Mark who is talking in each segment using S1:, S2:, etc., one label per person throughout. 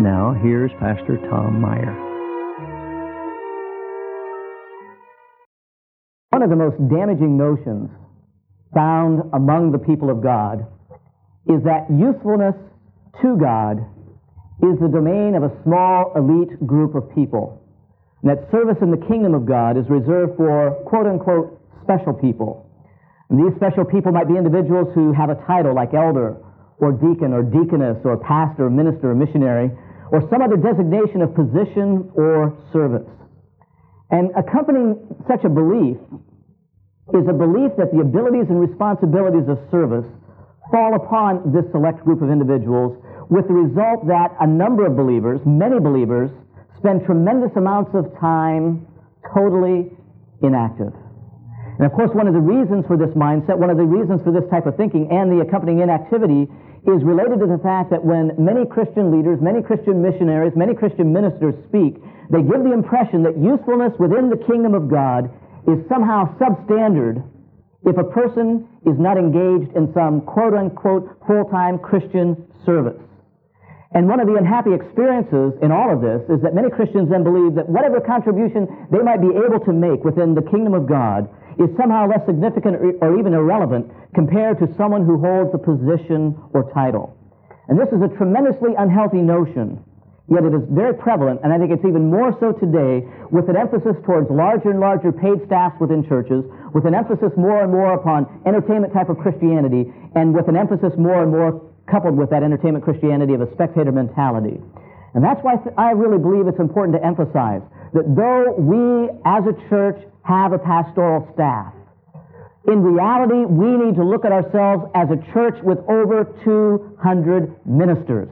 S1: Now, here's Pastor Tom Meyer.
S2: One of the most damaging notions found among the people of God is that usefulness to God is the domain of a small elite group of people. And that service in the kingdom of God is reserved for quote unquote special people. And these special people might be individuals who have a title like elder or deacon or deaconess or pastor, or minister, or missionary, or some other designation of position or service. And accompanying such a belief is a belief that the abilities and responsibilities of service fall upon this select group of individuals with the result that a number of believers, many believers, spend tremendous amounts of time totally inactive. And of course, one of the reasons for this mindset, one of the reasons for this type of thinking and the accompanying inactivity is related to the fact that when many Christian leaders, many Christian missionaries, many Christian ministers speak, they give the impression that usefulness within the kingdom of God is somehow substandard if a person is not engaged in some quote unquote full time Christian service. And one of the unhappy experiences in all of this is that many Christians then believe that whatever contribution they might be able to make within the kingdom of God is somehow less significant or even irrelevant compared to someone who holds a position or title. And this is a tremendously unhealthy notion, yet it is very prevalent, and I think it's even more so today, with an emphasis towards larger and larger paid staffs within churches, with an emphasis more and more upon entertainment type of Christianity, and with an emphasis more and more coupled with that entertainment Christianity of a spectator mentality. And that's why I really believe it's important to emphasize that though we as a church have a pastoral staff, in reality, we need to look at ourselves as a church with over 200 ministers.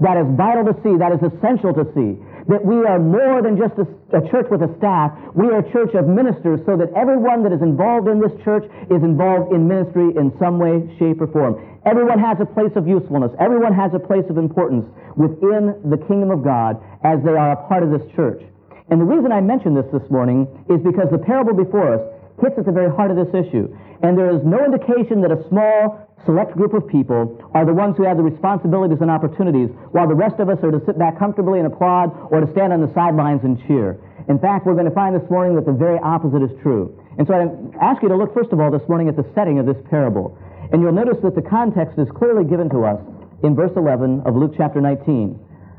S2: That is vital to see. That is essential to see that we are more than just a, a, church with a staff. We are a church of ministers so that everyone that is involved in this church is involved in ministry in some way, shape, or form. Everyone has a place of usefulness. Everyone has a place of importance within the kingdom of God as they are a part of this church. And the reason I mention this this morning is because the parable before us hits at the very heart of this issue. And there is no indication that a small select group of people are the ones who have the responsibilities and opportunities, while the rest of us are to sit back comfortably and applaud or to stand on the sidelines and cheer. In fact, we're going to find this morning that the very opposite is true. And so I ask you to look, first of all, this morning at the setting of this parable. And you'll notice that the context is clearly given to us in verse 11 of Luke chapter 19.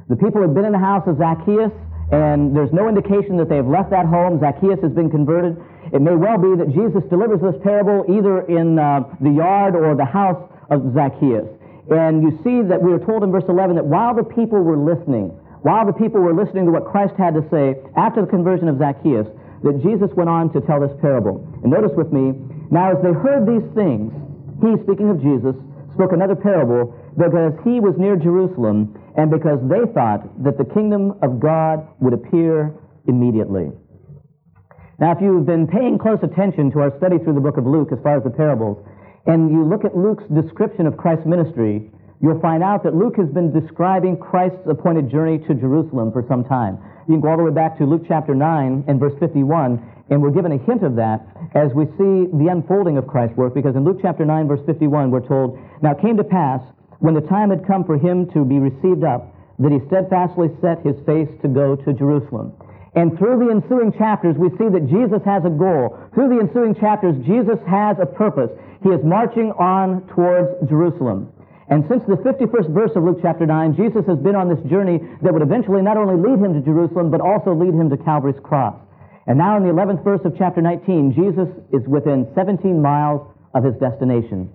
S2: The people have been in the house of Zacchaeus, and there's no indication that they've left that home. Zacchaeus has been converted. It may well be that Jesus delivers this parable either in uh, the yard or the house of Zacchaeus. And you see that we are told in verse 11 that while the people were listening, while the people were listening to what Christ had to say after the conversion of Zacchaeus, that Jesus went on to tell this parable. And notice with me, now as they heard these things, he, speaking of Jesus, spoke another parable because he was near Jerusalem and because they thought that the kingdom of God would appear immediately. Now, if you've been paying close attention to our study through the book of Luke as far as the parables, and you look at Luke's description of Christ's ministry, you'll find out that Luke has been describing Christ's appointed journey to Jerusalem for some time. You can go all the way back to Luke chapter 9 and verse 51, and we're given a hint of that as we see the unfolding of Christ's work, because in Luke chapter 9, verse 51, we're told, Now it came to pass, when the time had come for him to be received up, that he steadfastly set his face to go to Jerusalem. And through the ensuing chapters, we see that Jesus has a goal. Through the ensuing chapters, Jesus has a purpose. He is marching on towards Jerusalem. And since the 51st verse of Luke chapter 9, Jesus has been on this journey that would eventually not only lead him to Jerusalem, but also lead him to Calvary's cross. And now in the 11th verse of chapter 19, Jesus is within 17 miles of his destination.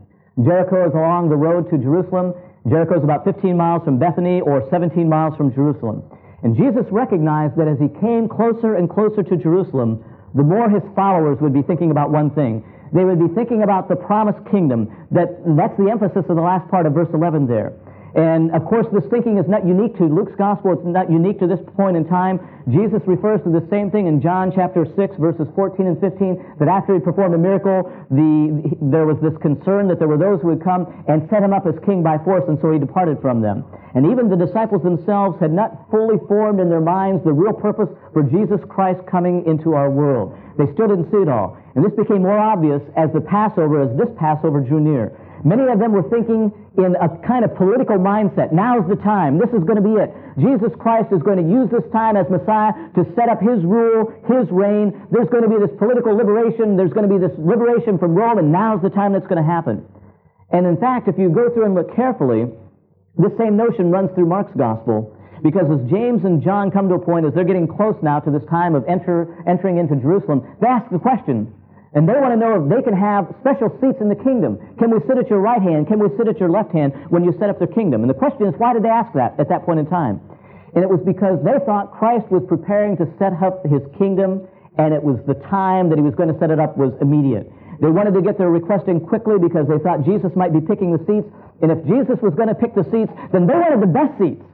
S2: Jericho is along the road to Jerusalem. Jericho is about 15 miles from Bethany or 17 miles from Jerusalem. And Jesus recognized that as he came closer and closer to Jerusalem, the more his followers would be thinking about one thing. They would be thinking about the promised kingdom. That, that's the emphasis of the last part of verse 11 there. And of course, this thinking is not unique to Luke's gospel. It's not unique to this point in time. Jesus refers to the same thing in John chapter 6, verses 14 and 15, that after he performed a miracle, the, there was this concern that there were those who would come and set him up as king by force, and so he departed from them. And even the disciples themselves had not fully formed in their minds the real purpose for Jesus Christ coming into our world. They still didn't see it all. And this became more obvious as the Passover, as this Passover drew near. Many of them were thinking in a kind of political mindset. Now's the time. This is going to be it. Jesus Christ is going to use this time as Messiah to set up his rule, his reign. There's going to be this political liberation. There's going to be this liberation from Rome, and now's the time that's going to happen. And in fact, if you go through and look carefully, this same notion runs through Mark's gospel. Because as James and John come to a point, as they're getting close now to this time of enter, entering into Jerusalem, they ask the question, and they want to know if they can have special seats in the kingdom. Can we sit at your right hand? Can we sit at your left hand when you set up their kingdom? And the question is, why did they ask that at that point in time? And it was because they thought Christ was preparing to set up his kingdom, and it was the time that he was going to set it up was immediate. They wanted to get their request in quickly because they thought Jesus might be picking the seats. And if Jesus was going to pick the seats, then they wanted the best seats.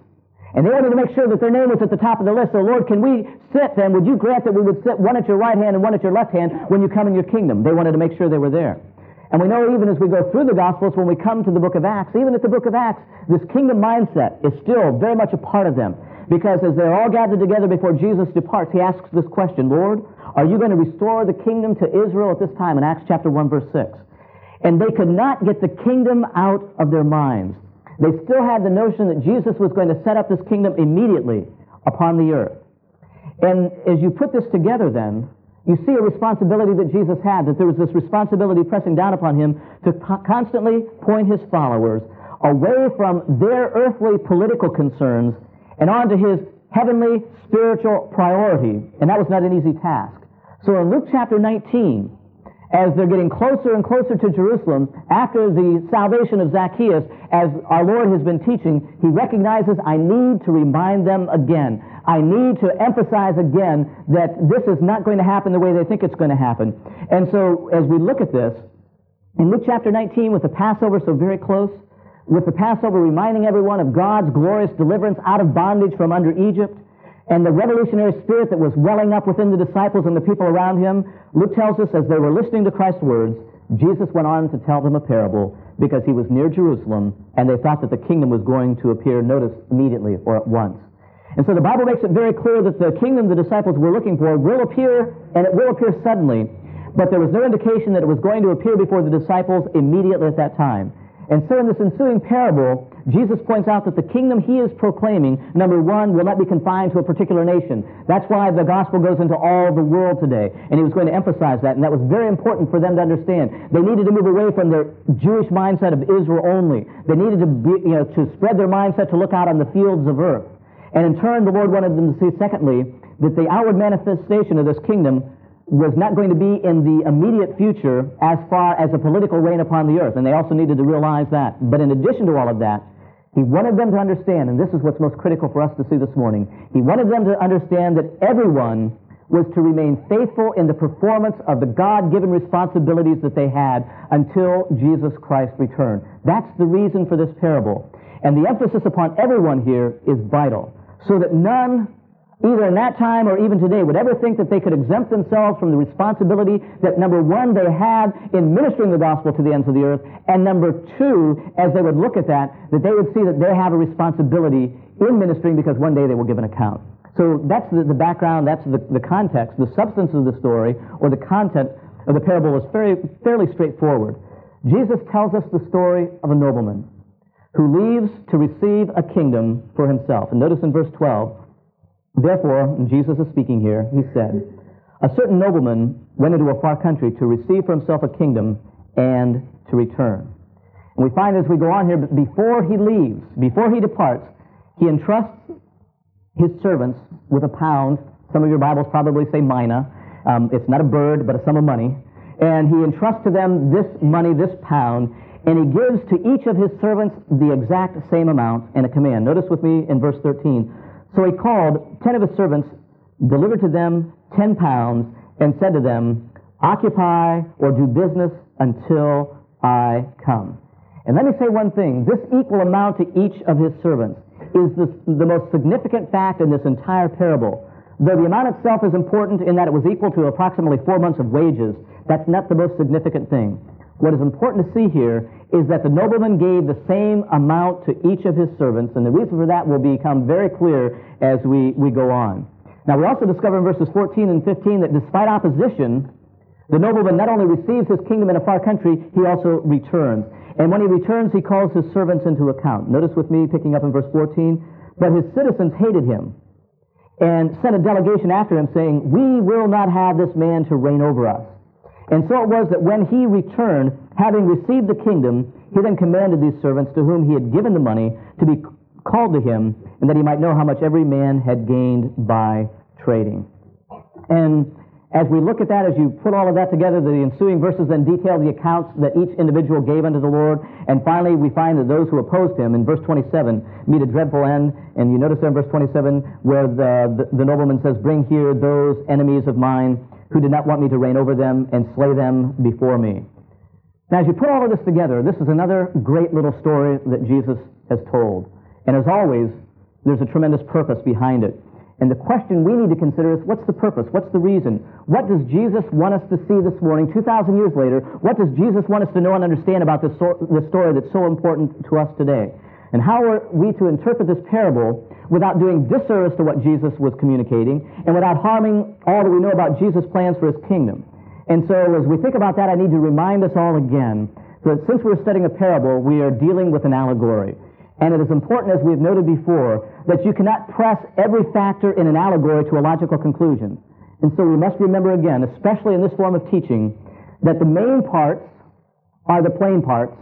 S2: And they wanted to make sure that their name was at the top of the list. So, Lord, can we sit then? Would you grant that we would sit one at your right hand and one at your left hand when you come in your kingdom? They wanted to make sure they were there. And we know even as we go through the Gospels, when we come to the book of Acts, even at the book of Acts, this kingdom mindset is still very much a part of them. Because as they're all gathered together before Jesus departs, he asks this question, Lord, are you going to restore the kingdom to Israel at this time? In Acts chapter 1, verse 6. And they could not get the kingdom out of their minds. They still had the notion that Jesus was going to set up this kingdom immediately upon the earth. And as you put this together then, you see a responsibility that Jesus had, that there was this responsibility pressing down upon him to co- constantly point his followers away from their earthly political concerns and onto his heavenly spiritual priority. And that was not an easy task. So in Luke chapter 19, as they're getting closer and closer to Jerusalem, after the salvation of Zacchaeus, as our Lord has been teaching, he recognizes, I need to remind them again. I need to emphasize again that this is not going to happen the way they think it's going to happen. And so, as we look at this, in Luke chapter 19, with the Passover so very close, with the Passover reminding everyone of God's glorious deliverance out of bondage from under Egypt, and the revolutionary spirit that was welling up within the disciples and the people around him, Luke tells us as they were listening to Christ's words, Jesus went on to tell them a parable because he was near Jerusalem and they thought that the kingdom was going to appear, notice, immediately or at once. And so the Bible makes it very clear that the kingdom the disciples were looking for will appear and it will appear suddenly, but there was no indication that it was going to appear before the disciples immediately at that time. And so in this ensuing parable, Jesus points out that the kingdom he is proclaiming, number one, will not be confined to a particular nation. That's why the gospel goes into all the world today. And he was going to emphasize that, and that was very important for them to understand. They needed to move away from their Jewish mindset of Israel only. They needed to, be, you know, to spread their mindset to look out on the fields of earth. And in turn, the Lord wanted them to see, secondly, that the outward manifestation of this kingdom was not going to be in the immediate future as far as a political reign upon the earth. And they also needed to realize that. But in addition to all of that, he wanted them to understand, and this is what's most critical for us to see this morning, he wanted them to understand that everyone was to remain faithful in the performance of the God-given responsibilities that they had until Jesus Christ returned. That's the reason for this parable. And the emphasis upon everyone here is vital, so that none either in that time or even today, would ever think that they could exempt themselves from the responsibility that number one, they have in ministering the gospel to the ends of the earth, and number two, as they would look at that, that they would see that they have a responsibility in ministering because one day they will give an account. So that's the, the background, that's the, the context, the substance of the story, or the content of the parable is very, fairly straightforward. Jesus tells us the story of a nobleman who leaves to receive a kingdom for himself. And notice in verse 12, Therefore, Jesus is speaking here, he said, A certain nobleman went into a far country to receive for himself a kingdom and to return. And we find as we go on here, before he leaves, before he departs, he entrusts his servants with a pound. Some of your Bibles probably say mina. Um, it's not a bird, but a sum of money. And he entrusts to them this money, this pound, and he gives to each of his servants the exact same amount and a command. Notice with me in verse 13 so he called ten of his servants, delivered to them ten pounds, and said to them, Occupy or do business until I come. And let me say one thing. This equal amount to each of his servants is the, the most significant fact in this entire parable. Though the amount itself is important in that it was equal to approximately four months of wages, that's not the most significant thing. What is important to see here is that the nobleman gave the same amount to each of his servants, and the reason for that will become very clear as we, we go on. Now, we also discover in verses 14 and 15 that despite opposition, The nobleman not only receives his kingdom in a far country, he also returns. And when he returns, he calls his servants into account. Notice with me, picking up in verse 14, but his citizens hated him and sent a delegation after him saying, We will not have this man to reign over us. And so it was that when he returned, having received the kingdom, he then commanded these servants to whom he had given the money to be called to him, and that he might know how much every man had gained by trading. And as we look at that, as you put all of that together, the ensuing verses then detail the accounts that each individual gave unto the Lord. And finally, we find that those who opposed him in verse 27 meet a dreadful end. And you notice there in verse 27 where the, the, the nobleman says, Bring here those enemies of mine who did not want me to reign over them and slay them before me. Now, as you put all of this together, this is another great little story that Jesus has told. And as always, there's a tremendous purpose behind it. And the question we need to consider is what's the purpose? What's the reason? What does Jesus want us to see this morning, 2,000 years later? What does Jesus want us to know and understand about this, so, this story that's so important to us today? And how are we to interpret this parable without doing disservice to what Jesus was communicating and without harming all that we know about Jesus' plans for his kingdom? And so as we think about that, I need to remind us all again that since we're studying a parable, we are dealing with an allegory. And it is important, as we've noted before, that you cannot press every factor in an allegory to a logical conclusion. And so we must remember again, especially in this form of teaching, that the main parts are the plain parts,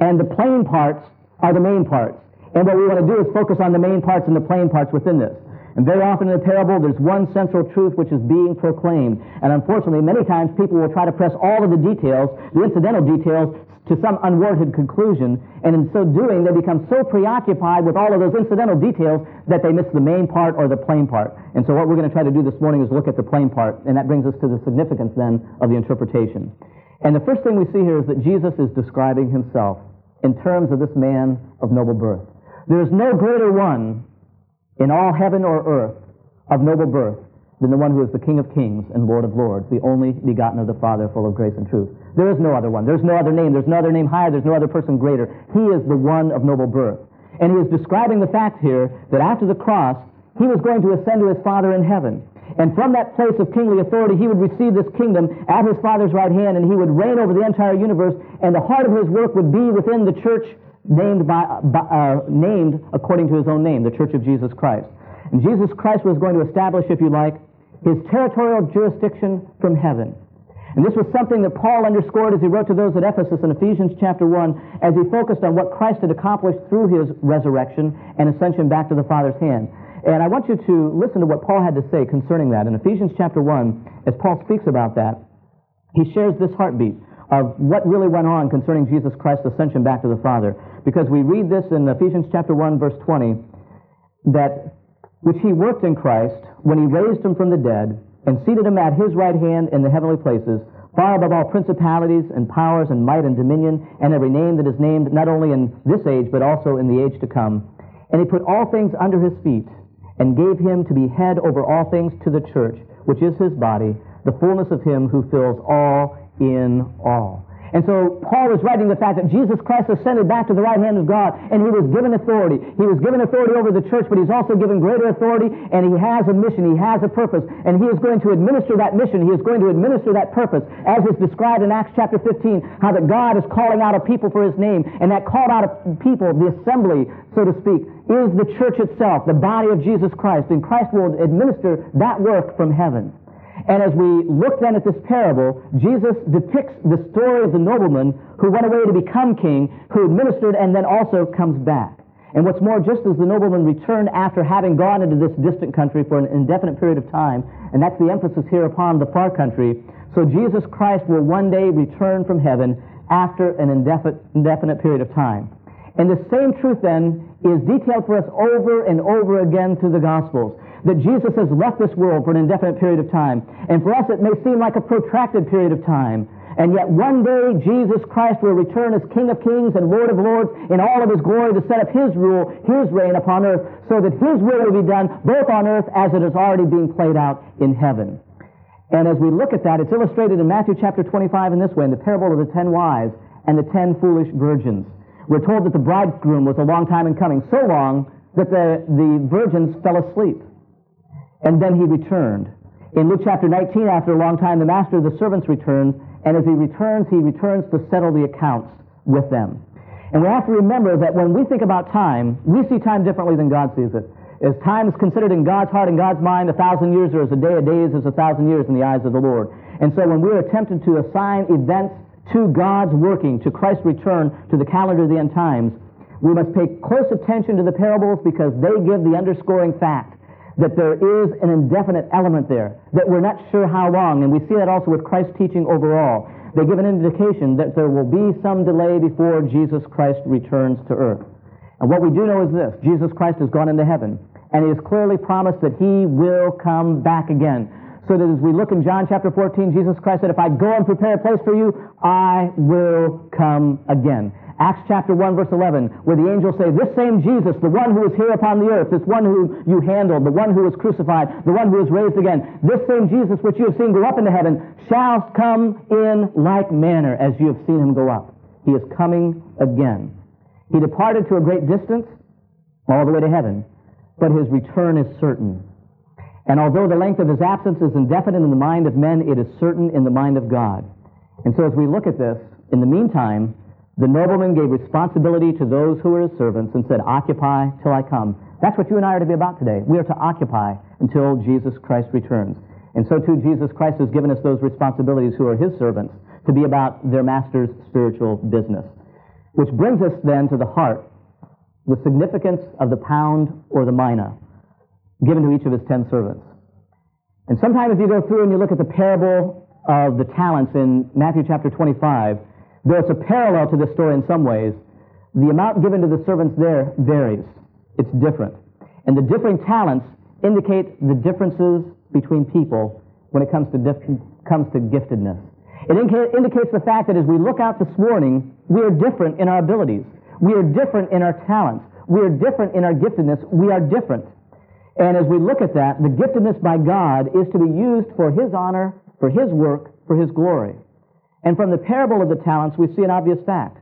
S2: and the plain parts are the main parts. And what we want to do is focus on the main parts and the plain parts within this. And very often in the parable, there's one central truth which is being proclaimed. And unfortunately, many times people will try to press all of the details, the incidental details, to some unwarranted conclusion, and in so doing, they become so preoccupied with all of those incidental details that they miss the main part or the plain part. And so what we're going to try to do this morning is look at the plain part, and that brings us to the significance then of the interpretation. And the first thing we see here is that Jesus is describing himself in terms of this man of noble birth. There is no greater one in all heaven or earth of noble birth than the one who is the King of kings and Lord of lords, the only begotten of the Father, full of grace and truth. There is no other one. There's no other name. There's no other name higher. There's no other person greater. He is the one of noble birth. And he is describing the fact here that after the cross, he was going to ascend to his Father in heaven. And from that place of kingly authority, he would receive this kingdom at his Father's right hand, and he would reign over the entire universe, and the heart of his work would be within the church named, by, uh, named according to his own name, the Church of Jesus Christ. And Jesus Christ was going to establish, if you like, his territorial jurisdiction from heaven. And this was something that Paul underscored as he wrote to those at Ephesus in Ephesians chapter 1 as he focused on what Christ had accomplished through his resurrection and ascension back to the Father's hand. And I want you to listen to what Paul had to say concerning that. In Ephesians chapter 1, as Paul speaks about that, he shares this heartbeat of what really went on concerning Jesus Christ's ascension back to the Father. Because we read this in Ephesians chapter 1, verse 20, that which he worked in Christ when he raised him from the dead and seated him at his right hand in the heavenly places, far above all principalities and powers and might and dominion and every name that is named not only in this age but also in the age to come. And he put all things under his feet and gave him to be head over all things to the church, which is his body, the fullness of him who fills all in all. And so Paul is writing the fact that Jesus Christ ascended back to the right hand of God and he was given authority. He was given authority over the church, but he's also given greater authority and he has a mission, he has a purpose, and he is going to administer that mission, he is going to administer that purpose, as is described in Acts chapter 15, how that God is calling out a people for his name, and that called out a people, the assembly, so to speak, is the church itself, the body of Jesus Christ, and Christ will administer that work from heaven. And as we look then at this parable, Jesus depicts the story of the nobleman who went away to become king, who administered and then also comes back. And what's more, just as the nobleman returned after having gone into this distant country for an indefinite period of time, and that's the emphasis here upon the far country, so Jesus Christ will one day return from heaven after an indefinite period of time. And the same truth then is detailed for us over and over again through the Gospels that Jesus has left this world for an indefinite period of time. And for us, it may seem like a protracted period of time. And yet one day Jesus Christ will return as King of kings and Lord of lords in all of his glory to set up his rule, his reign upon earth, so that his will will be done both on earth as it is already being played out in heaven. And as we look at that, it's illustrated in Matthew chapter 25 in this way, in the parable of the ten wise and the ten foolish virgins. We're told that the bridegroom was a long time in coming, so long that the, the virgins fell asleep and then he returned. In Luke chapter 19, after a long time, the master of the servants returns, and as he returns, he returns to settle the accounts with them. And we have to remember that when we think about time, we see time differently than God sees it. As time is considered in God's heart and God's mind, a thousand years or as a day a day is as a thousand years in the eyes of the Lord. And so when we're tempted to assign events to God's working, to Christ's return, to the calendar of the end times, we must pay close attention to the parables because they give the underscoring fact that there is an indefinite element there, that we're not sure how long. And we see that also with Christ's teaching overall. They give an indication that there will be some delay before Jesus Christ returns to earth. And what we do know is this Jesus Christ has gone into heaven, and he has clearly promised that he will come back again. So that as we look in John chapter 14, Jesus Christ said, If I go and prepare a place for you, I will come again. Acts chapter 1 verse 11, where the angels say, this same Jesus, the one who is here upon the earth, this one who you handled, the one who was crucified, the one who was raised again, this same Jesus which you have seen go up into heaven shall come in like manner as you have seen him go up. He is coming again. He departed to a great distance, all the way to heaven, but his return is certain. And although the length of his absence is indefinite in the mind of men, it is certain in the mind of God. And so as we look at this, in the meantime, the nobleman gave responsibility to those who were his servants and said, Occupy till I come. That's what you and I are to be about today. We are to occupy until Jesus Christ returns. And so too, Jesus Christ has given us those responsibilities who are his servants to be about their master's spiritual business. Which brings us then to the heart, the significance of the pound or the mina given to each of his ten servants. And sometimes if you go through and you look at the parable of the talents in Matthew chapter 25, Though it's a parallel to this story in some ways, the amount given to the servants there varies. It's different. And the differing talents indicate the differences between people when it comes to, dif- comes to giftedness. It indica- indicates the fact that as we look out this morning, we are different in our abilities. We are different in our talents. We are different in our giftedness. We are different. And as we look at that, the giftedness by God is to be used for His honor, for His work, for His glory. And from the parable of the talents, we see an obvious fact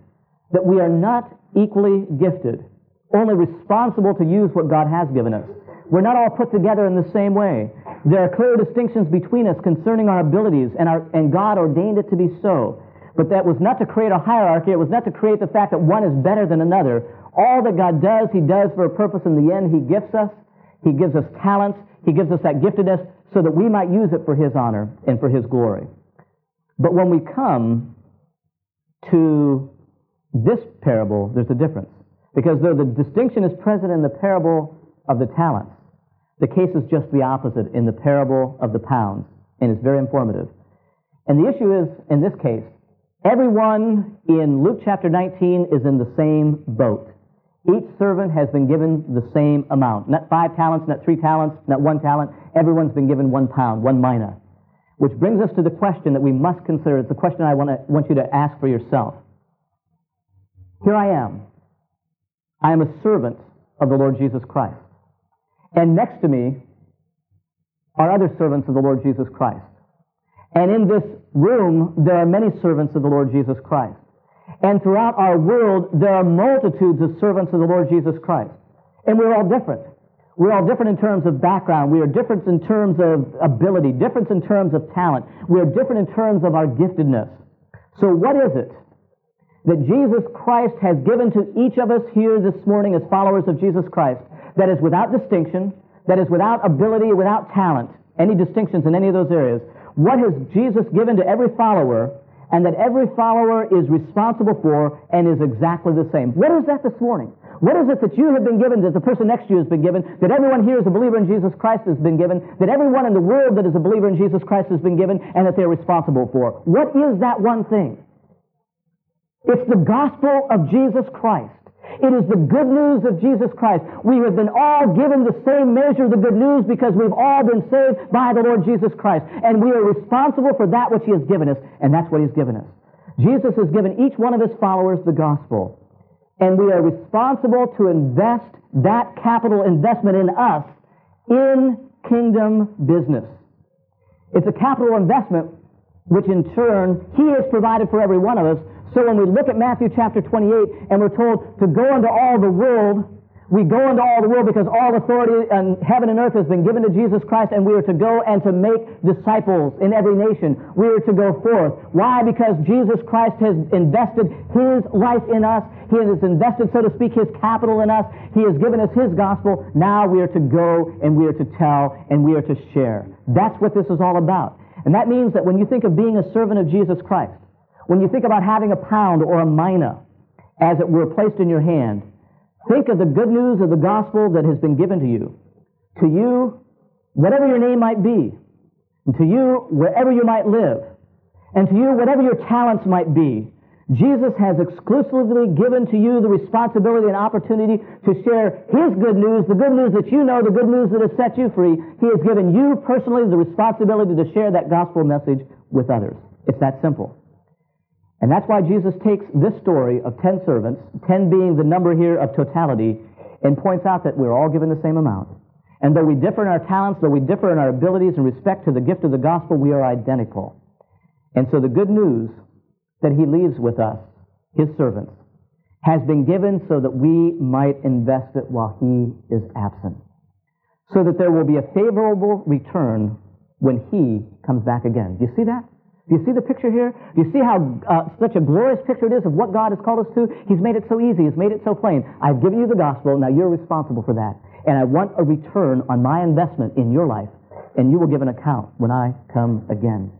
S2: that we are not equally gifted, only responsible to use what God has given us. We're not all put together in the same way. There are clear distinctions between us concerning our abilities, and, our, and God ordained it to be so. But that was not to create a hierarchy. It was not to create the fact that one is better than another. All that God does, He does for a purpose. In the end, He gifts us. He gives us talents. He gives us that giftedness so that we might use it for His honor and for His glory. But when we come to this parable, there's a difference. Because though the distinction is present in the parable of the talents, the case is just the opposite in the parable of the pounds, and it's very informative. And the issue is, in this case, everyone in Luke chapter 19 is in the same boat. Each servant has been given the same amount. Not five talents, not three talents, not one talent. Everyone's been given one pound, one mina. Which brings us to the question that we must consider. It's the question I want, to, want you to ask for yourself. Here I am. I am a servant of the Lord Jesus Christ. And next to me are other servants of the Lord Jesus Christ. And in this room, there are many servants of the Lord Jesus Christ. And throughout our world, there are multitudes of servants of the Lord Jesus Christ. And we're all different. We're all different in terms of background. We are different in terms of ability, different in terms of talent. We are different in terms of our giftedness. So what is it that Jesus Christ has given to each of us here this morning as followers of Jesus Christ that is without distinction, that is without ability, without talent, any distinctions in any of those areas? What has Jesus given to every follower and that every follower is responsible for and is exactly the same? What is that this morning? What is it that you have been given, that the person next to you has been given, that everyone here is a believer in Jesus Christ has been given, that everyone in the world that is a believer in Jesus Christ has been given, and that they're responsible for? What is that one thing? It's the gospel of Jesus Christ. It is the good news of Jesus Christ. We have been all given the same measure of the good news because we've all been saved by the Lord Jesus Christ. And we are responsible for that which He has given us, and that's what He's given us. Jesus has given each one of His followers the gospel and we are responsible to invest that capital investment in us in kingdom business. It's a capital investment which in turn He has provided for every one of us. So when we look at Matthew chapter 28 and we're told to go into all the world, We go into all the world because all authority in heaven and earth has been given to Jesus Christ, and we are to go and to make disciples in every nation. We are to go forth. Why? Because Jesus Christ has invested His life in us. He has invested, so to speak, His capital in us. He has given us His gospel. Now we are to go and we are to tell and we are to share. That's what this is all about. And that means that when you think of being a servant of Jesus Christ, when you think about having a pound or a mina, as it were, placed in your hand, Think of the good news of the gospel that has been given to you. To you, whatever your name might be, and to you, wherever you might live, and to you, whatever your talents might be, Jesus has exclusively given to you the responsibility and opportunity to share His good news, the good news that you know, the good news that has set you free. He has given you personally the responsibility to share that gospel message with others. It's that simple. And that's why Jesus takes this story of ten servants, ten being the number here of totality, and points out that we're all given the same amount. And though we differ in our talents, though we differ in our abilities in respect to the gift of the gospel, we are identical. And so the good news that he leaves with us, his servants, has been given so that we might invest it while he is absent. So that there will be a favorable return when he comes back again. Do you see that? Do you see the picture here? Do you see how uh, such a glorious picture it is of what God has called us to? He's made it so easy. He's made it so plain. I've given you the gospel. Now you're responsible for that. And I want a return on my investment in your life. And you will give an account when I come again.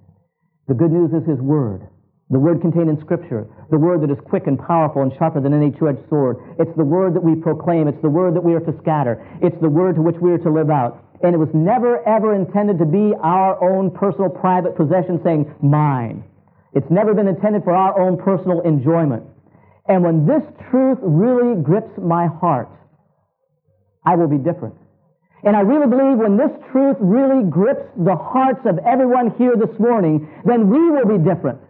S2: The good news is His Word. The Word contained in Scripture. The Word that is quick and powerful and sharper than any two-edged sword. It's the Word that we proclaim. It's the Word that we are to scatter. It's the Word to which we are to live out and it was never ever intended to be our own personal private possession saying mine. It's never been intended for our own personal enjoyment. And when this truth really grips my heart, I will be different. And I really believe when this truth really grips the hearts of everyone here this morning, then we will be different.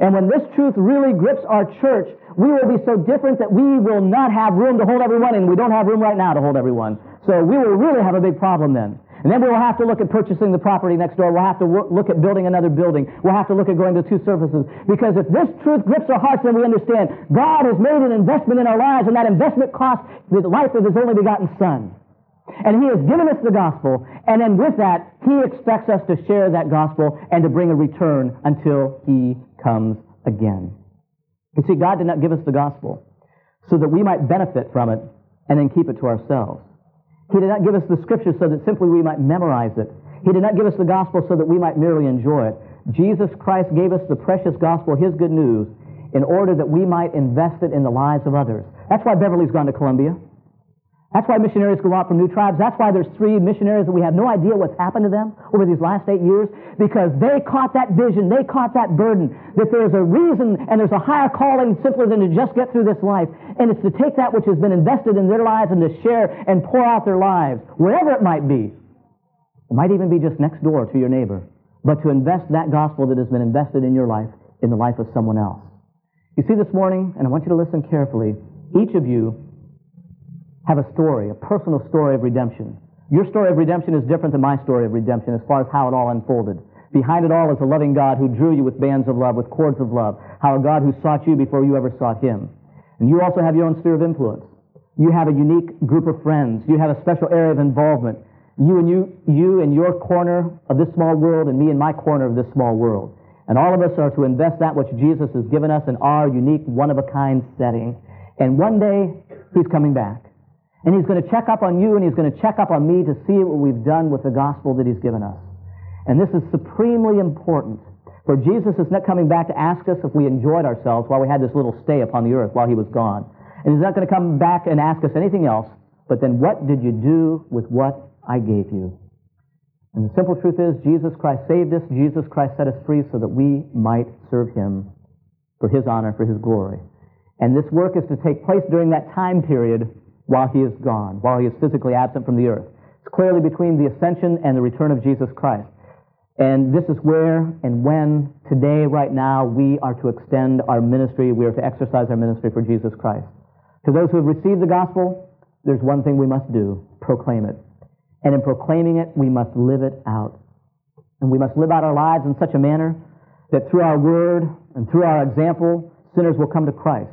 S2: And when this truth really grips our church, we will be so different that we will not have room to hold everyone, and we don't have room right now to hold everyone. So we will really have a big problem then. And then we'll have to look at purchasing the property next door. We'll have to look at building another building. We'll have to look at going to two services. Because if this truth grips our hearts, then we understand God has made an investment in our lives, and that investment costs the life of His only begotten Son. And He has given us the gospel, and then with that, He expects us to share that gospel and to bring a return until He comes again. You see, God did not give us the gospel so that we might benefit from it and then keep it to ourselves. He did not give us the scripture so that simply we might memorize it. He did not give us the gospel so that we might merely enjoy it. Jesus Christ gave us the precious gospel, His good news, in order that we might invest it in the lives of others. That's why Beverly's gone to Colombia. That's why missionaries go out from new tribes. That's why there's three missionaries that we have no idea what's happened to them over these last eight years because they caught that vision, they caught that burden that there's a reason and there's a higher calling simpler than to just get through this life. And it's to take that which has been invested in their lives and to share and pour out their lives, wherever it might be. It might even be just next door to your neighbor, but to invest that gospel that has been invested in your life in the life of someone else. You see this morning, and I want you to listen carefully, each of you have a story, a personal story of redemption. Your story of redemption is different than my story of redemption as far as how it all unfolded. Behind it all is a loving God who drew you with bands of love, with cords of love. How a God who sought you before you ever sought him. And you also have your own sphere of influence. You have a unique group of friends. You have a special area of involvement. You and you, you in your corner of this small world and me in my corner of this small world. And all of us are to invest that which Jesus has given us in our unique, one-of-a-kind setting. And one day, He's coming back. And he's going to check up on you and he's going to check up on me to see what we've done with the gospel that he's given us. And this is supremely important. For Jesus is not coming back to ask us if we enjoyed ourselves while we had this little stay upon the earth while he was gone. And he's not going to come back and ask us anything else, but then what did you do with what I gave you? And the simple truth is, Jesus Christ saved us, Jesus Christ set us free so that we might serve him for his honor, for his glory. And this work is to take place during that time period while he is gone, while he is physically absent from the earth. It's clearly between the ascension and the return of Jesus Christ. And this is where and when today, right now, we are to extend our ministry, we are to exercise our ministry for Jesus Christ. To those who have received the gospel, there's one thing we must do proclaim it. And in proclaiming it, we must live it out. And we must live out our lives in such a manner that through our word and through our example, sinners will come to Christ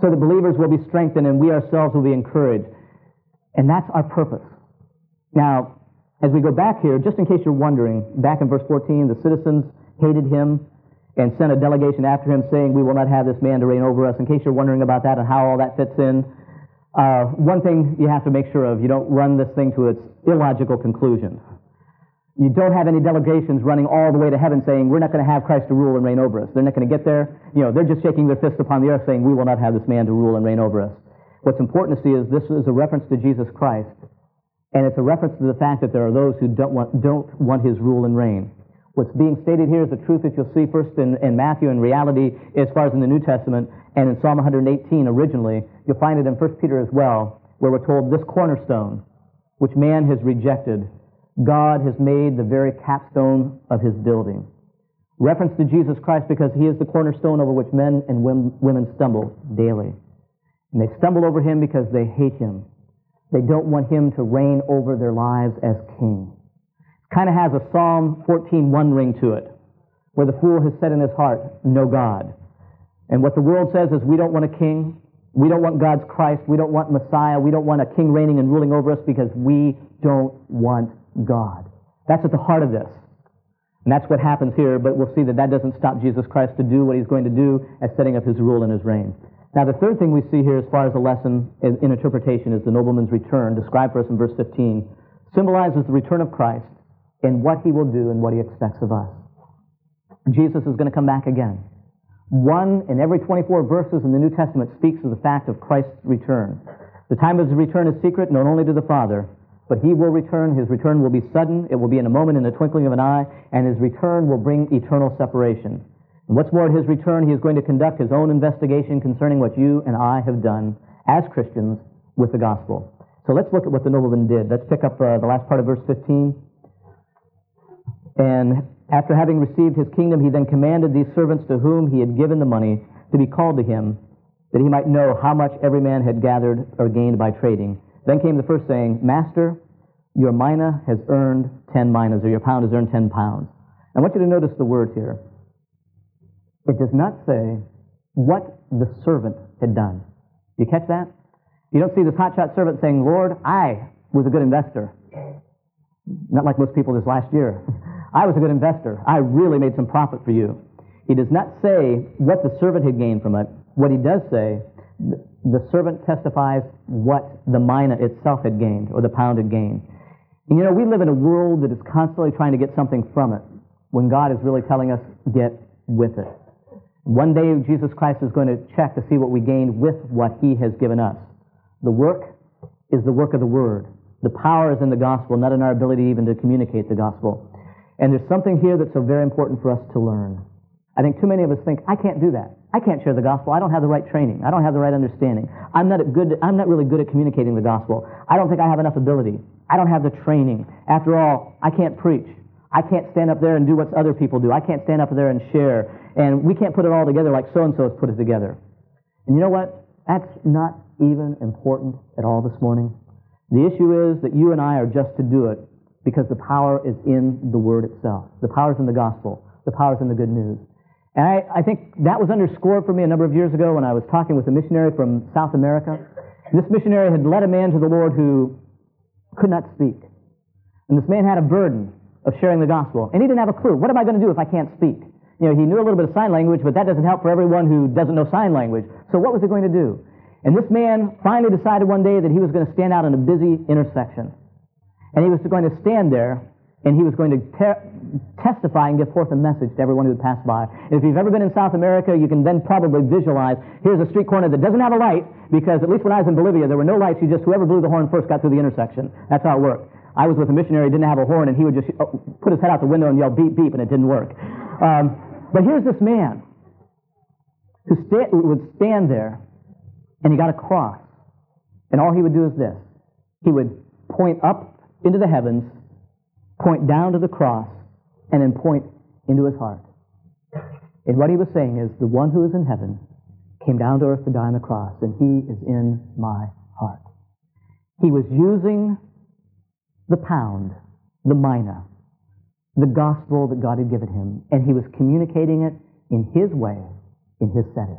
S2: so the believers will be strengthened and we ourselves will be encouraged. And that's our purpose. Now, as we go back here, just in case you're wondering, back in verse 14, the citizens hated him and sent a delegation after him saying, We will not have this man to reign over us. In case you're wondering about that and how all that fits in, uh, one thing you have to make sure of, you don't run this thing to its illogical conclusions. You don't have any delegations running all the way to heaven saying, we're not going to have Christ to rule and reign over us. They're not going to get there. You know, they're just shaking their fists upon the earth saying, we will not have this man to rule and reign over us. What's important to see is this is a reference to Jesus Christ, and it's a reference to the fact that there are those who don't want, don't want his rule and reign. What's being stated here is the truth that you'll see first in, in Matthew in reality as far as in the New Testament and in Psalm 118 originally. You'll find it in 1 Peter as well, where we're told this cornerstone, which man has rejected, God has made the very capstone of his building. Reference to Jesus Christ because he is the cornerstone over which men and women stumble daily. And they stumble over him because they hate him. They don't want him to reign over their lives as king. Kind of has a Psalm 14:1 ring to it, where the fool has said in his heart, "No God." And what the world says is, we don't want a king. We don't want God's Christ. We don't want Messiah. We don't want a king reigning and ruling over us because we don't want God. That's at the heart of this. And that's what happens here, but we'll see that that doesn't stop Jesus Christ to do what he's going to do as setting up his rule and his reign. Now, the third thing we see here as far as a lesson in, in interpretation is the nobleman's return, described for us in verse 15, symbolizes the return of Christ and what he will do and what he expects of us. Jesus is going to come back again. One in every 24 verses in the New Testament speaks of the fact of Christ's return. The time of his return is secret, known only to the Father, but he will return. His return will be sudden. It will be in a moment, in the twinkling of an eye, and his return will bring eternal separation. And what's more, at his return, he is going to conduct his own investigation concerning what you and I have done as Christians with the gospel. So let's look at what the nobleman did. Let's pick up uh, the last part of verse 15. And after having received his kingdom, he then commanded these servants to whom he had given the money to be called to him, that he might know how much every man had gathered or gained by trading. Then came the first saying, Master, your mina has earned ten minas, or your pound has earned ten pounds. I want you to notice the word here. It does not say what the servant had done. Do you catch that? You don't see this hotshot servant saying, Lord, I was a good investor. Not like most people this last year. I was a good investor. I really made some profit for you. He does not say what the servant had gained from it. What he does say, the servant testifies what the mina itself had gained or the pound had gained. And you know, we live in a world that is constantly trying to get something from it when God is really telling us, get with it. One day, Jesus Christ is going to check to see what we gained with what he has given us. The work is the work of the Word. The power is in the gospel, not in our ability even to communicate the gospel. And there's something here that's so very important for us to learn. I think too many of us think, I can't do that. I can't share the gospel. I don't have the right training. I don't have the right understanding. I'm not good. I'm not really good at communicating the gospel. I don't think I have enough ability. I don't have the training. After all, I can't preach. I can't stand up there and do what other people do. I can't stand up there and share. And we can't put it all together like so and so has put it together. And you know what? That's not even important at all this morning. The issue is that you and I are just to do it because the power is in the Word itself. The power is in the gospel. The power is in the good news. And I, I think that was underscored for me a number of years ago when I was talking with a missionary from South America. And this missionary had led a man to the Lord who could not speak. And this man had a burden of sharing the gospel. And he didn't have a clue. What am I going to do if I can't speak? You know, he knew a little bit of sign language, but that doesn't help for everyone who doesn't know sign language. So what was he going to do? And this man finally decided one day that he was going to stand out in a busy intersection. And he was going to stand there and he was going to te- testify and give forth a message to everyone who would pass by. If you've ever been in South America, you can then probably visualize here's a street corner that doesn't have a light because at least when I was in Bolivia, there were no lights. You just, whoever blew the horn first got through the intersection. That's how it worked. I was with a missionary didn't have a horn and he would just oh, put his head out the window and yell beep, beep, and it didn't work. Um, but here's this man who sta- would stand there and he got a cross. And all he would do is this. He would point up into the heavens, point down to the cross, and then point into his heart. And what he was saying is, the one who is in heaven came down to earth to die on the cross, and he is in my heart. He was using the pound, the mina, the gospel that God had given him, and he was communicating it in his way, in his setting.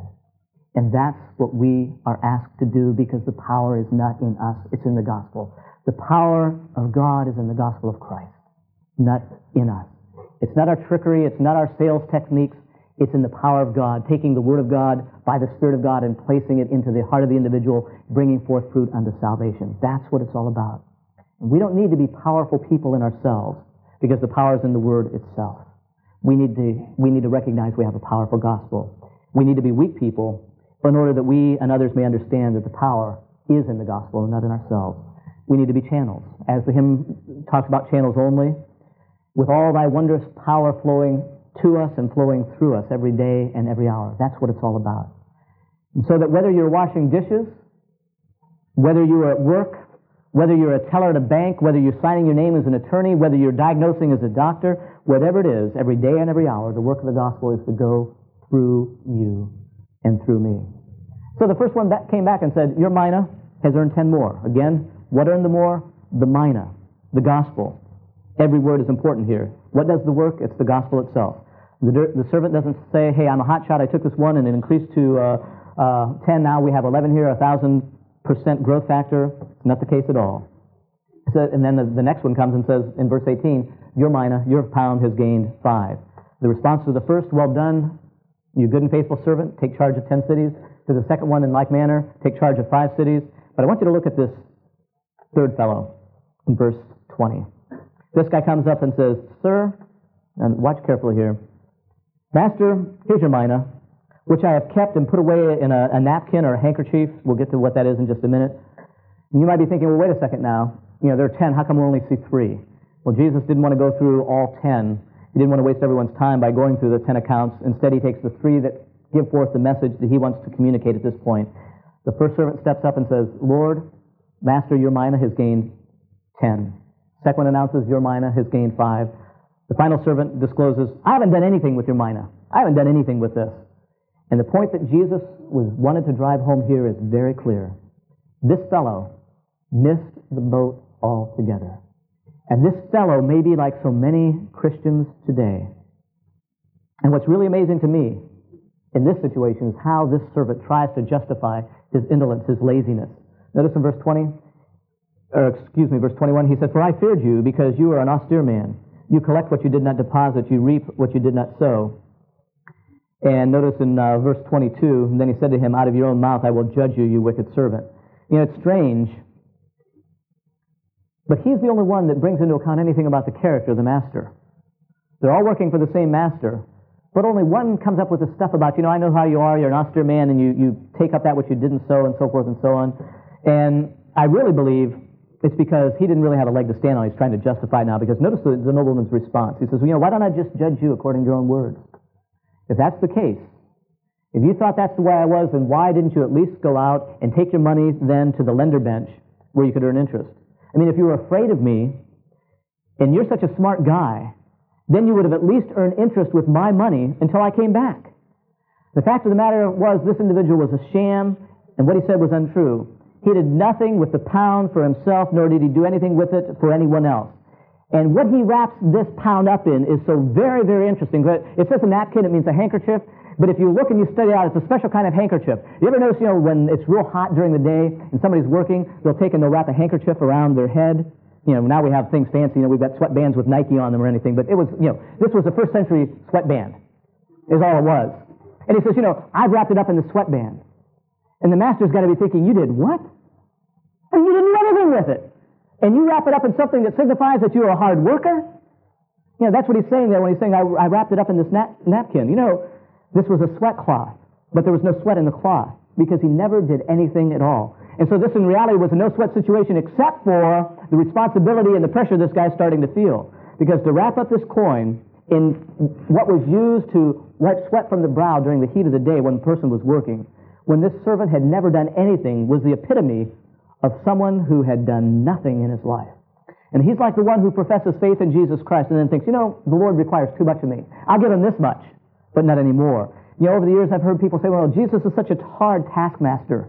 S2: And that's what we are asked to do because the power is not in us, it's in the gospel. The power of God is in the gospel of Christ, not in us. It's not our trickery, it's not our sales techniques, it's in the power of God, taking the Word of God by the Spirit of God and placing it into the heart of the individual, bringing forth fruit unto salvation. That's what it's all about. We don't need to be powerful people in ourselves because the power is in the Word itself. We need to, we need to recognize we have a powerful gospel. We need to be weak people in order that we and others may understand that the power is in the gospel and not in ourselves. We need to be channels. As the hymn talks about channels only, with all thy wondrous power flowing to us and flowing through us every day and every hour. That's what it's all about. And so that whether you're washing dishes, whether you are at work, whether you're a teller at a bank, whether you're signing your name as an attorney, whether you're diagnosing as a doctor, whatever it is, every day and every hour, the work of the gospel is to go through you and through me. So the first one that came back and said, Your mina has earned 10 more. Again, what earned the more? The mina, the gospel. Every word is important here. What does the work? It's the gospel itself. The, the servant doesn't say, Hey, I'm a hot shot. I took this one and it increased to uh, uh, 10. Now we have 11 here, a 1,000% growth factor. It's not the case at all. So, and then the, the next one comes and says in verse 18, Your mina, your pound has gained five. The response to the first, Well done, you good and faithful servant, take charge of 10 cities. To the second one, in like manner, take charge of five cities. But I want you to look at this third fellow in verse 20. This guy comes up and says, Sir, and watch carefully here, Master, here's your mina, which I have kept and put away in a, a napkin or a handkerchief. We'll get to what that is in just a minute. And you might be thinking, well, wait a second now. You know, there are 10. How come we only see three? Well, Jesus didn't want to go through all 10 he didn't want to waste everyone's time by going through the ten accounts. Instead, he takes the three that give forth the message that he wants to communicate at this point. The first servant steps up and says, Lord, Master, your mina has gained ten. Second announces, Your mina has gained five. The final servant discloses, I haven't done anything with your mina. I haven't done anything with this. And the point that Jesus was wanted to drive home here is very clear. This fellow missed the boat altogether. And this fellow may be like so many Christians today. And what's really amazing to me in this situation is how this servant tries to justify his indolence, his laziness. Notice in verse 20, or excuse me, verse 21, he said, For I feared you because you are an austere man. You collect what you did not deposit, you reap what you did not sow. And notice in uh, verse 22, and then he said to him, Out of your own mouth I will judge you, you wicked servant. You know, it's strange but he's the only one that brings into account anything about the character of the master. They're all working for the same master, but only one comes up with the stuff about, you know, I know how you are, you're an austere man, and you, you take up that which you didn't sow, and so forth and so on. And I really believe it's because he didn't really have a leg to stand on. He's trying to justify now, because notice the, the nobleman's response. He says, well, you know, why don't I just judge you according to your own words? If that's the case, if you thought that's the way I was, then why didn't you at least go out and take your money then to the lender bench where you could earn interest? I mean, if you were afraid of me, and you're such a smart guy, then you would have at least earned interest with my money until I came back. The fact of the matter was, this individual was a sham, and what he said was untrue. He did nothing with the pound for himself, nor did he do anything with it for anyone else. And what he wraps this pound up in is so very, very interesting. It says a napkin, it means a handkerchief. But if you look and you study it out, it's a special kind of handkerchief. You ever notice, you know, when it's real hot during the day and somebody's working, they'll take and they'll wrap a handkerchief around their head. You know, now we have things fancy. You know, we've got sweatbands with Nike on them or anything. But it was, you know, this was a first century sweatband, is all it was. And he says, you know, I've wrapped it up in the sweatband. And the master's got to be thinking, you did what? And you didn't do anything with it. And you wrap it up in something that signifies that you're a hard worker? You know, that's what he's saying there when he's saying, I, I wrapped it up in this nap- napkin. You know, this was a sweat cloth, but there was no sweat in the cloth because he never did anything at all. And so this in reality was a no sweat situation except for the responsibility and the pressure this guy's starting to feel. Because to wrap up this coin in what was used to wipe sweat from the brow during the heat of the day when the person was working, when this servant had never done anything, was the epitome of someone who had done nothing in his life. And he's like the one who professes faith in Jesus Christ and then thinks, you know, the Lord requires too much of me. I'll give him this much but not anymore. You know, over the years I've heard people say, well, Jesus is such a hard taskmaster.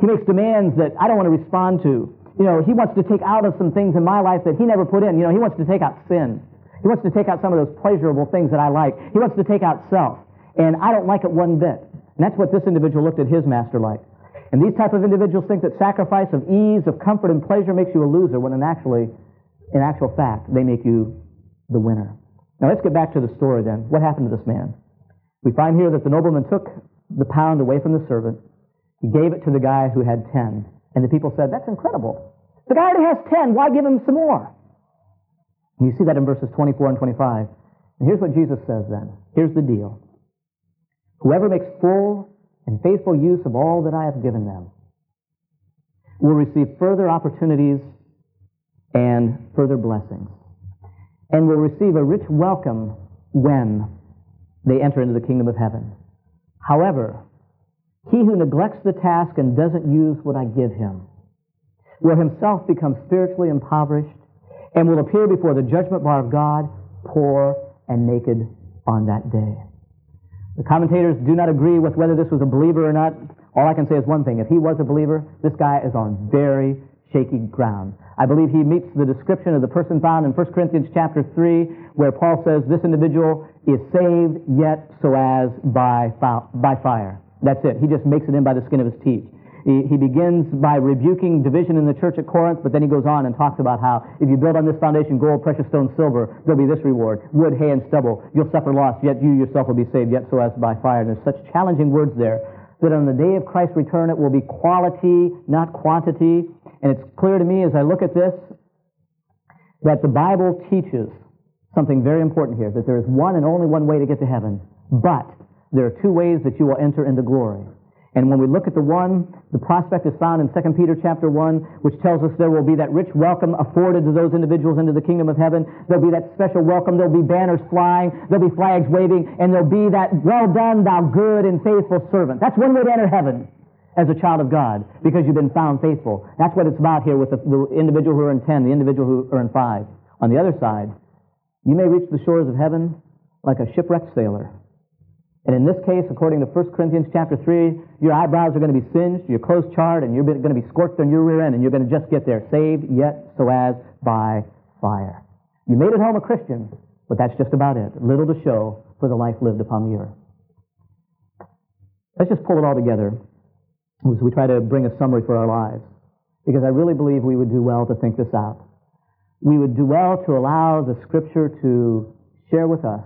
S2: He makes demands that I don't want to respond to. You know, he wants to take out of some things in my life that he never put in. You know, he wants to take out sin. He wants to take out some of those pleasurable things that I like. He wants to take out self. And I don't like it one bit. And that's what this individual looked at his master like. And these type of individuals think that sacrifice of ease, of comfort, and pleasure makes you a loser, when in actually, in actual fact, they make you the winner. Now let's get back to the story then. What happened to this man? We find here that the nobleman took the pound away from the servant. He gave it to the guy who had ten. And the people said, That's incredible. The guy already has ten. Why give him some more? And you see that in verses 24 and 25. And here's what Jesus says then. Here's the deal. Whoever makes full and faithful use of all that I have given them will receive further opportunities and further blessings, and will receive a rich welcome when they enter into the kingdom of heaven. However, he who neglects the task and doesn't use what I give him will himself become spiritually impoverished and will appear before the judgment bar of God poor and naked on that day. The commentators do not agree with whether this was a believer or not. All I can say is one thing. If he was a believer, this guy is on very shaky ground. I believe he meets the description of the person found in 1 Corinthians chapter 3, where Paul says this individual is saved yet so as by, by fire. That's it. He just makes it in by the skin of his teeth. He, he begins by rebuking division in the church at Corinth, but then he goes on and talks about how if you build on this foundation gold, precious stone, silver, there'll be this reward. Wood, hay, and stubble. You'll suffer loss, yet you yourself will be saved, yet so as by fire. And there's such challenging words there that on the day of Christ's return it will be quality, not quantity. And it's clear to me as I look at this that the Bible teaches something very important here, that there is one and only one way to get to heaven, but there are two ways that you will enter into glory. And when we look at the one, the prospect is found in 2 Peter chapter 1, which tells us there will be that rich welcome afforded to those individuals into the kingdom of heaven. There'll be that special welcome. There'll be banners flying. There'll be flags waving. And there'll be that, well done, thou good and faithful servant. That's one way to enter heaven as a child of God, because you've been found faithful. That's what it's about here with the, the individual who are in 10, the individual who are in 5. On the other side, you may reach the shores of heaven like a shipwrecked sailor and in this case, according to 1 Corinthians chapter 3, your eyebrows are going to be singed, your clothes charred, and you're going to be scorched on your rear end, and you're going to just get there, saved yet so as by fire. You made it home a Christian, but that's just about it. Little to show for the life lived upon the earth. Let's just pull it all together as we try to bring a summary for our lives. Because I really believe we would do well to think this out. We would do well to allow the Scripture to share with us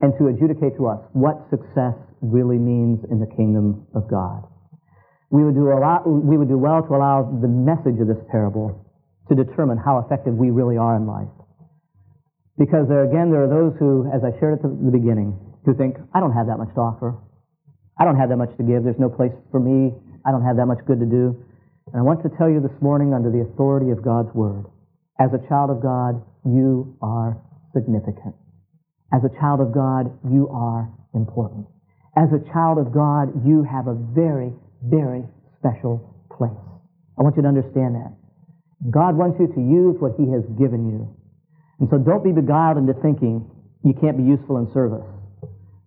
S2: and to adjudicate to us what success really means in the kingdom of God. We would do, we would do well to allow the message of this parable to determine how effective we really are in life. Because there again, there are those who, as I shared at the beginning, who think, I don't have that much to offer. I don't have that much to give. There's no place for me. I don't have that much good to do. And I want to tell you this morning, under the authority of God's Word, as a child of God, you are significant. As a child of God, you are important. As a child of God, you have a very, very special place. I want you to understand that. God wants you to use what He has given you. And so don't be beguiled into thinking you can't be useful in service.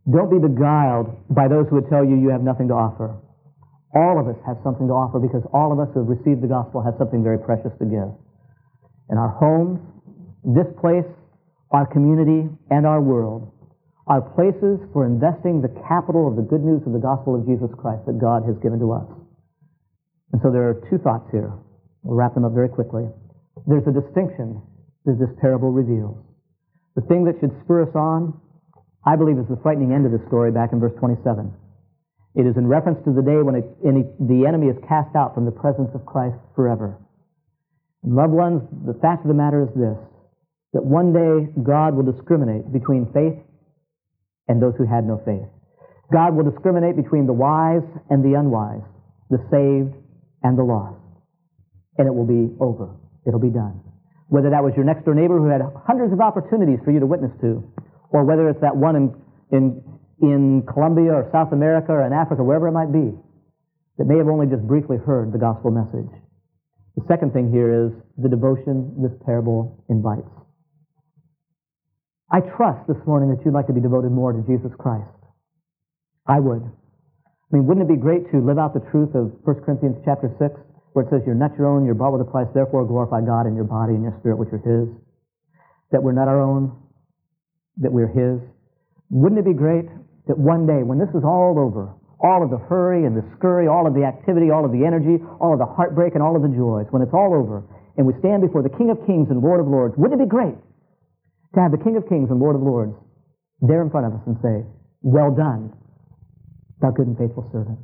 S2: Don't be beguiled by those who would tell you you have nothing to offer. All of us have something to offer because all of us who have received the gospel have something very precious to give. In our homes, this place, our community, and our world are places for investing the capital of the good news of the gospel of Jesus Christ that God has given to us. And so there are two thoughts here. We'll wrap them up very quickly. There's a distinction that this parable reveals. The thing that should spur us on, I believe, is the frightening end of the story back in verse 27. It is in reference to the day when it, the enemy is cast out from the presence of Christ forever. Loved ones, the fact of the matter is this that one day God will discriminate between faith and those who had no faith. God will discriminate between the wise and the unwise, the saved and the lost. And it will be over. It'll be done. Whether that was your next door neighbor who had hundreds of opportunities for you to witness to, or whether it's that one in, in, in Colombia or South America or in Africa, wherever it might be, that may have only just briefly heard the gospel message. The second thing here is the devotion this parable invites. I trust this morning that you'd like to be devoted more to Jesus Christ. I would. I mean, wouldn't it be great to live out the truth of 1 Corinthians chapter 6, where it says, You're not your own, you're bought with a price, therefore glorify God in your body and your spirit, which are His. That we're not our own, that we're His. Wouldn't it be great that one day, when this is all over, all of the hurry and the scurry, all of the activity, all of the energy, all of the heartbreak, and all of the joys, when it's all over, and we stand before the King of Kings and Lord of Lords, wouldn't it be great to have the King of Kings and Lord of Lords there in front of us and say, Well done, thou good and faithful servant?